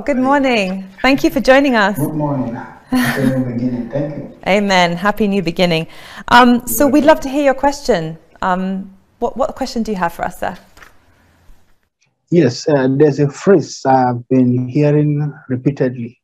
Good morning. Thank you for joining us. Good morning. Happy new beginning. Thank you. Amen. Happy new beginning. Um, so we'd love to hear your question. Um, what, what question do you have for us, sir? Yes, uh, there's a phrase I've been hearing repeatedly,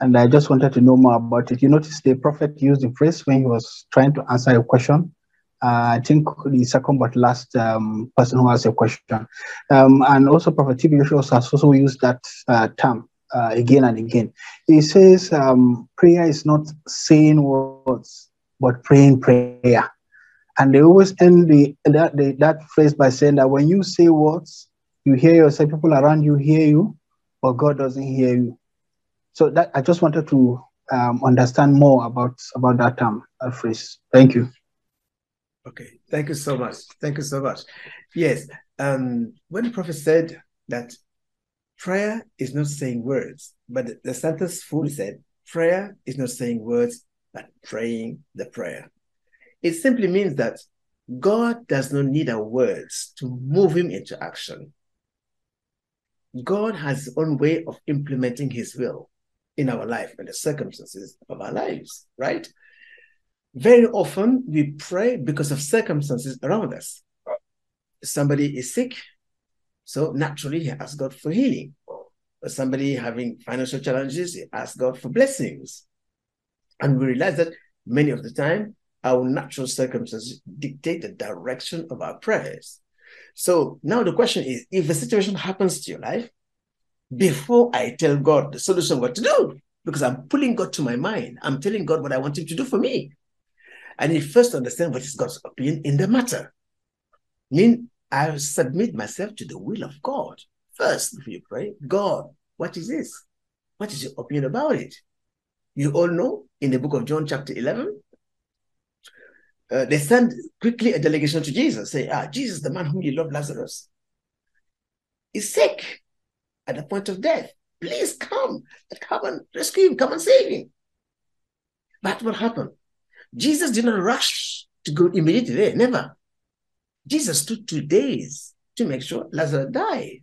and I just wanted to know more about it. You notice the prophet used the phrase when he was trying to answer a question. Uh, I think the second but last um, person who asked a question. Um, and also Prophet TB has also used that uh, term uh, again and again. He says um, prayer is not saying words, but praying prayer. And they always end the, that, the, that phrase by saying that when you say words, you hear yourself, people around you hear you, but God doesn't hear you. So that I just wanted to um, understand more about, about that term, that phrase. Thank you. Okay, thank you so much. Thank you so much. Yes, um, when the prophet said that prayer is not saying words, but the sentence fully said, prayer is not saying words, but praying the prayer. It simply means that God does not need our words to move him into action. God has his own way of implementing his will in our life and the circumstances of our lives, right? Very often we pray because of circumstances around us. Somebody is sick, so naturally he asks God for healing. Somebody having financial challenges, he asks God for blessings. And we realize that many of the time, our natural circumstances dictate the direction of our prayers. So now the question is if a situation happens to your life, before I tell God the solution what to do, because I'm pulling God to my mind, I'm telling God what I want Him to do for me. I need first understand what is God's opinion in the matter. Mean, I submit myself to the will of God. First, if you pray, God, what is this? What is your opinion about it? You all know in the book of John, chapter 11, uh, they send quickly a delegation to Jesus, say, Ah, Jesus, the man whom you love, Lazarus, is sick at the point of death. Please come, come and rescue him, come and save him. But what happened? Jesus did not rush to go immediately there, never. Jesus took two days to make sure Lazarus died.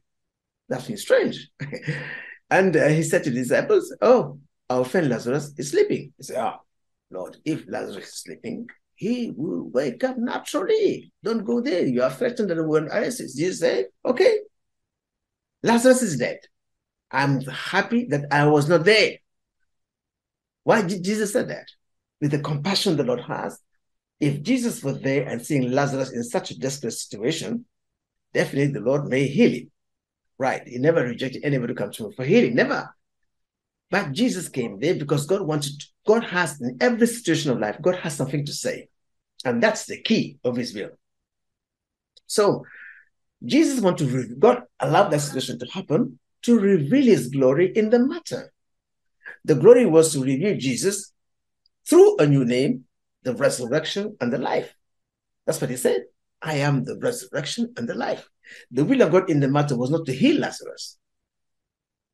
Seems strange. and uh, he said to the disciples, Oh, our friend Lazarus is sleeping. He said, Ah, oh, Lord, if Lazarus is sleeping, he will wake up naturally. Don't go there. You are threatened and will arrest Jesus said, Okay, Lazarus is dead. I'm happy that I was not there. Why did Jesus say that? With the compassion the Lord has, if Jesus was there and seeing Lazarus in such a desperate situation, definitely the Lord may heal him. Right. He never rejected anybody who comes to him for healing. Never. But Jesus came there because God wanted to, God has in every situation of life, God has something to say. And that's the key of his will. So Jesus wanted to, God allowed that situation to happen to reveal his glory in the matter. The glory was to reveal Jesus through a new name, the resurrection and the life. That's what he said. I am the resurrection and the life. The will of God in the matter was not to heal Lazarus.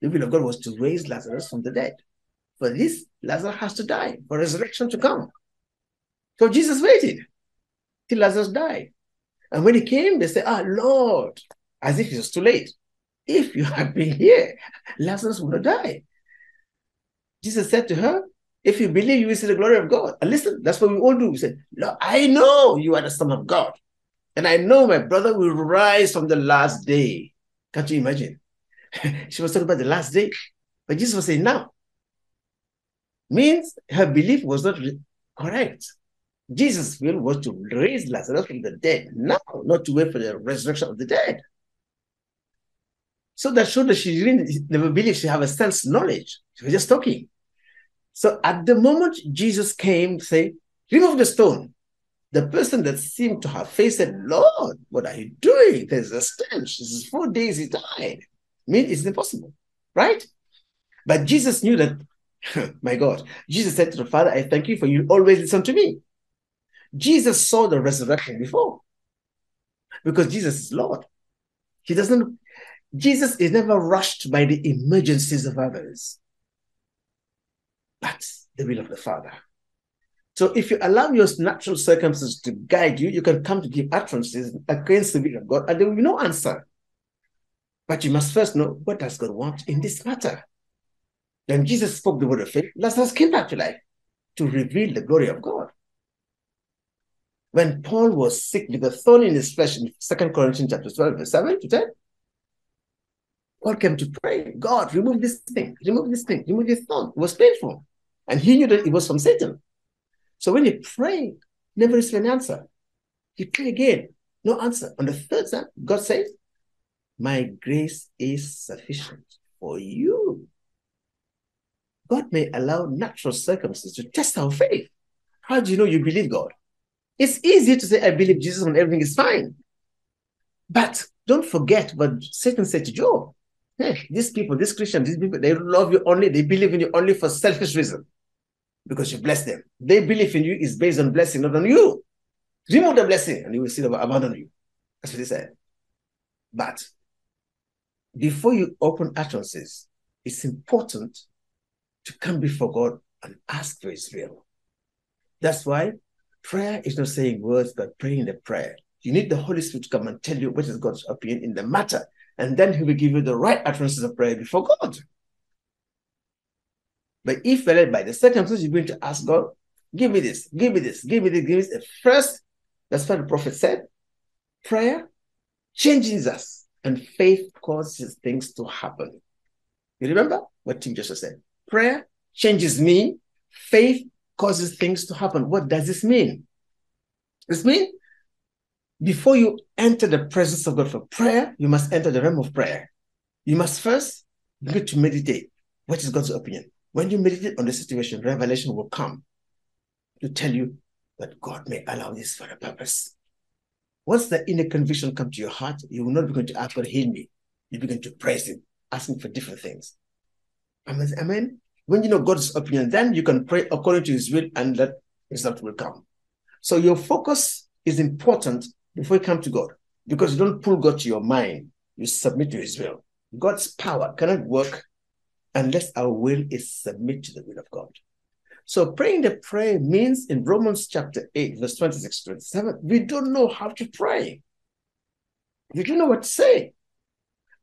The will of God was to raise Lazarus from the dead. For this, Lazarus has to die for resurrection to come. So Jesus waited till Lazarus died. And when he came, they said, Ah, Lord, as if it was too late. If you had been here, Lazarus would have died. Jesus said to her, if you believe, you will see the glory of God. And listen, that's what we all do. We say, Lord, I know you are the Son of God. And I know my brother will rise from the last day. Can't you imagine? she was talking about the last day. But Jesus was saying now. Means her belief was not correct. Jesus' will was to raise Lazarus from the dead now, not to wait for the resurrection of the dead. So that showed that she didn't never believe she have a sense knowledge. She was just talking. So at the moment Jesus came, say, remove the stone. The person that seemed to have faith said, Lord, what are you doing? There's a stench. This is four days he died. I mean, it's impossible, right? But Jesus knew that, my God, Jesus said to the Father, I thank you for you always listen to me. Jesus saw the resurrection before because Jesus is Lord. He doesn't, Jesus is never rushed by the emergencies of others. That's the will of the Father. So if you allow your natural circumstances to guide you, you can come to give utterances against the will of God, and there will be no answer. But you must first know what does God want in this matter. Then Jesus spoke the word of faith, Lazarus came back to life to reveal the glory of God. When Paul was sick with a thorn in his flesh in 2 Corinthians chapter 12, verse 7 to 10, Paul came to pray, God, remove this thing, remove this thing, remove this thorn. It was painful. And he knew that it was from Satan. So when he prayed, never received an answer. He prayed again, no answer. On the third time, God said, My grace is sufficient for you. God may allow natural circumstances to test our faith. How do you know you believe God? It's easy to say, I believe Jesus when everything is fine. But don't forget what Satan said to Job. Hey, these people, these Christians, these people, they love you only, they believe in you only for selfish reason because you bless them. They believe in you is based on blessing, not on you. Remove the blessing and you will see abandon you. That's what he said. But before you open utterances, it's important to come before God and ask for his will. That's why prayer is not saying words, but praying the prayer. You need the Holy Spirit to come and tell you what is God's opinion in the matter. And then he will give you the right utterances of prayer before God. But if led by the circumstances, you're going to ask God, give me this, give me this, give me this, give me this. First, that's what the prophet said. Prayer changes us, and faith causes things to happen. You remember what Tim just said? Prayer changes me, faith causes things to happen. What does this mean? This means before you enter the presence of God for prayer, you must enter the realm of prayer. You must first begin to meditate. What is God's opinion? When you meditate on the situation, revelation will come to tell you that God may allow this for a purpose. Once the inner conviction comes to your heart, you will not be going to ask God, heal me. You begin to praise Him, asking for different things. Amen. Amen. When you know God's opinion, then you can pray according to His will, and that result will come. So your focus is important before you come to God, because you don't pull God to your mind. You submit to His will. God's power cannot work unless our will is submit to the will of God. So praying the prayer means in Romans chapter 8, verse 26 27, we don't know how to pray. We don't know what to say.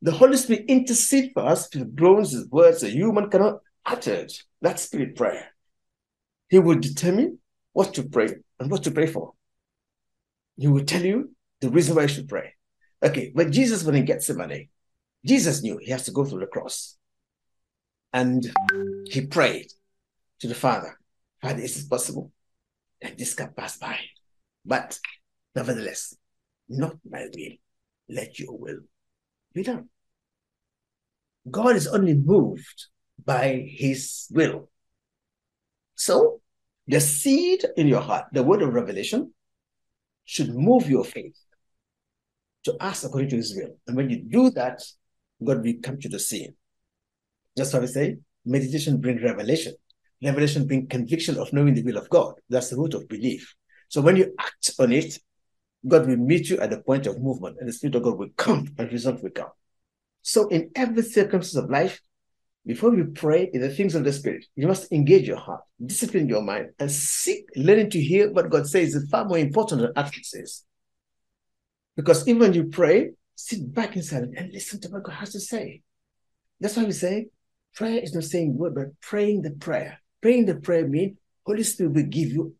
The Holy Spirit intercedes for us with groans and words a human cannot utter. That's spirit prayer. He will determine what to pray and what to pray for. He will tell you the reason why you should pray. Okay, but Jesus, when he Gethsemane, Jesus knew he has to go through the cross. And he prayed to the Father, Father, is it possible that this can pass by? But nevertheless, not my will, let your will be done. God is only moved by his will. So, the seed in your heart, the word of revelation, should move your faith to ask according to his will. And when you do that, God will come to the scene. That's why we say meditation brings revelation. Revelation brings conviction of knowing the will of God. That's the root of belief. So when you act on it, God will meet you at the point of movement, and the Spirit of God will come, and result will come. So in every circumstance of life, before you pray in the things of the Spirit, you must engage your heart, discipline your mind, and seek learning to hear what God says is far more important than utterances. Because even when you pray, sit back in silence and listen to what God has to say. That's why we say Prayer is not saying word, but praying the prayer. Praying the prayer means Holy Spirit will give you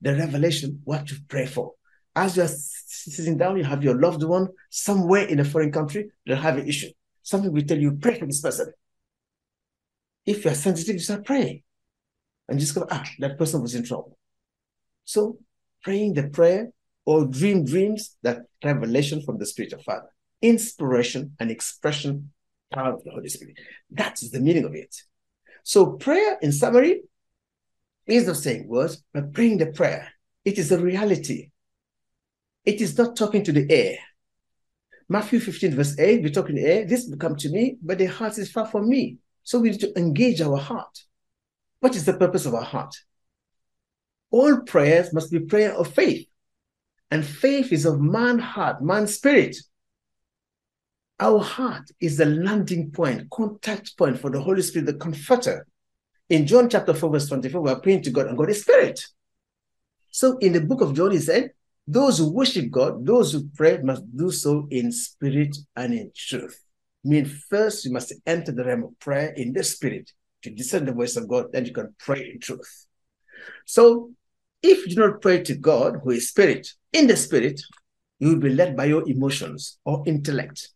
the revelation what to pray for. As you are sitting down, you have your loved one somewhere in a foreign country that have an issue. Something will tell you, pray for this person. If you are sensitive, you start praying. And just go, ah, that person was in trouble. So praying the prayer or dream dreams, that revelation from the Spirit of Father. Inspiration and expression power of the Holy Spirit. That's the meaning of it. So prayer, in summary, is not saying words, but praying the prayer. It is a reality. It is not talking to the air. Matthew 15, verse 8, we're talking the air. This will come to me, but the heart is far from me. So we need to engage our heart. What is the purpose of our heart? All prayers must be prayer of faith. And faith is of man heart, man spirit. Our heart is the landing point, contact point for the Holy Spirit, the comforter. In John chapter 4, verse 24, we are praying to God, and God is spirit. So in the book of John, he said, those who worship God, those who pray, must do so in spirit and in truth. I mean, first you must enter the realm of prayer in the spirit to discern the voice of God, then you can pray in truth. So if you do not pray to God, who is spirit, in the spirit, you will be led by your emotions or intellect.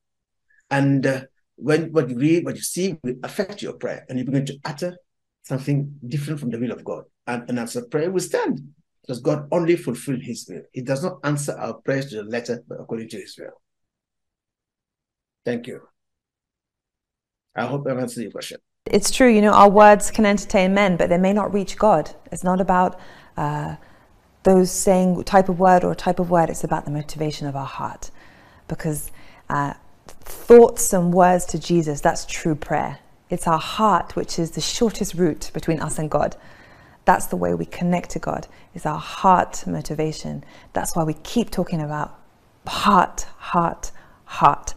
And uh, when what you read, what you see will affect your prayer, and you begin to utter something different from the will of God. And an answer prayer will stand because God only fulfilled his will. He does not answer our prayers to the letter, but according to his will. Thank you. I hope I've answered your question. It's true, you know, our words can entertain men, but they may not reach God. It's not about uh, those saying type of word or type of word, it's about the motivation of our heart. Because uh, thoughts and words to Jesus, that's true prayer. It's our heart, which is the shortest route between us and God. That's the way we connect to God, is our heart motivation. That's why we keep talking about heart, heart, heart,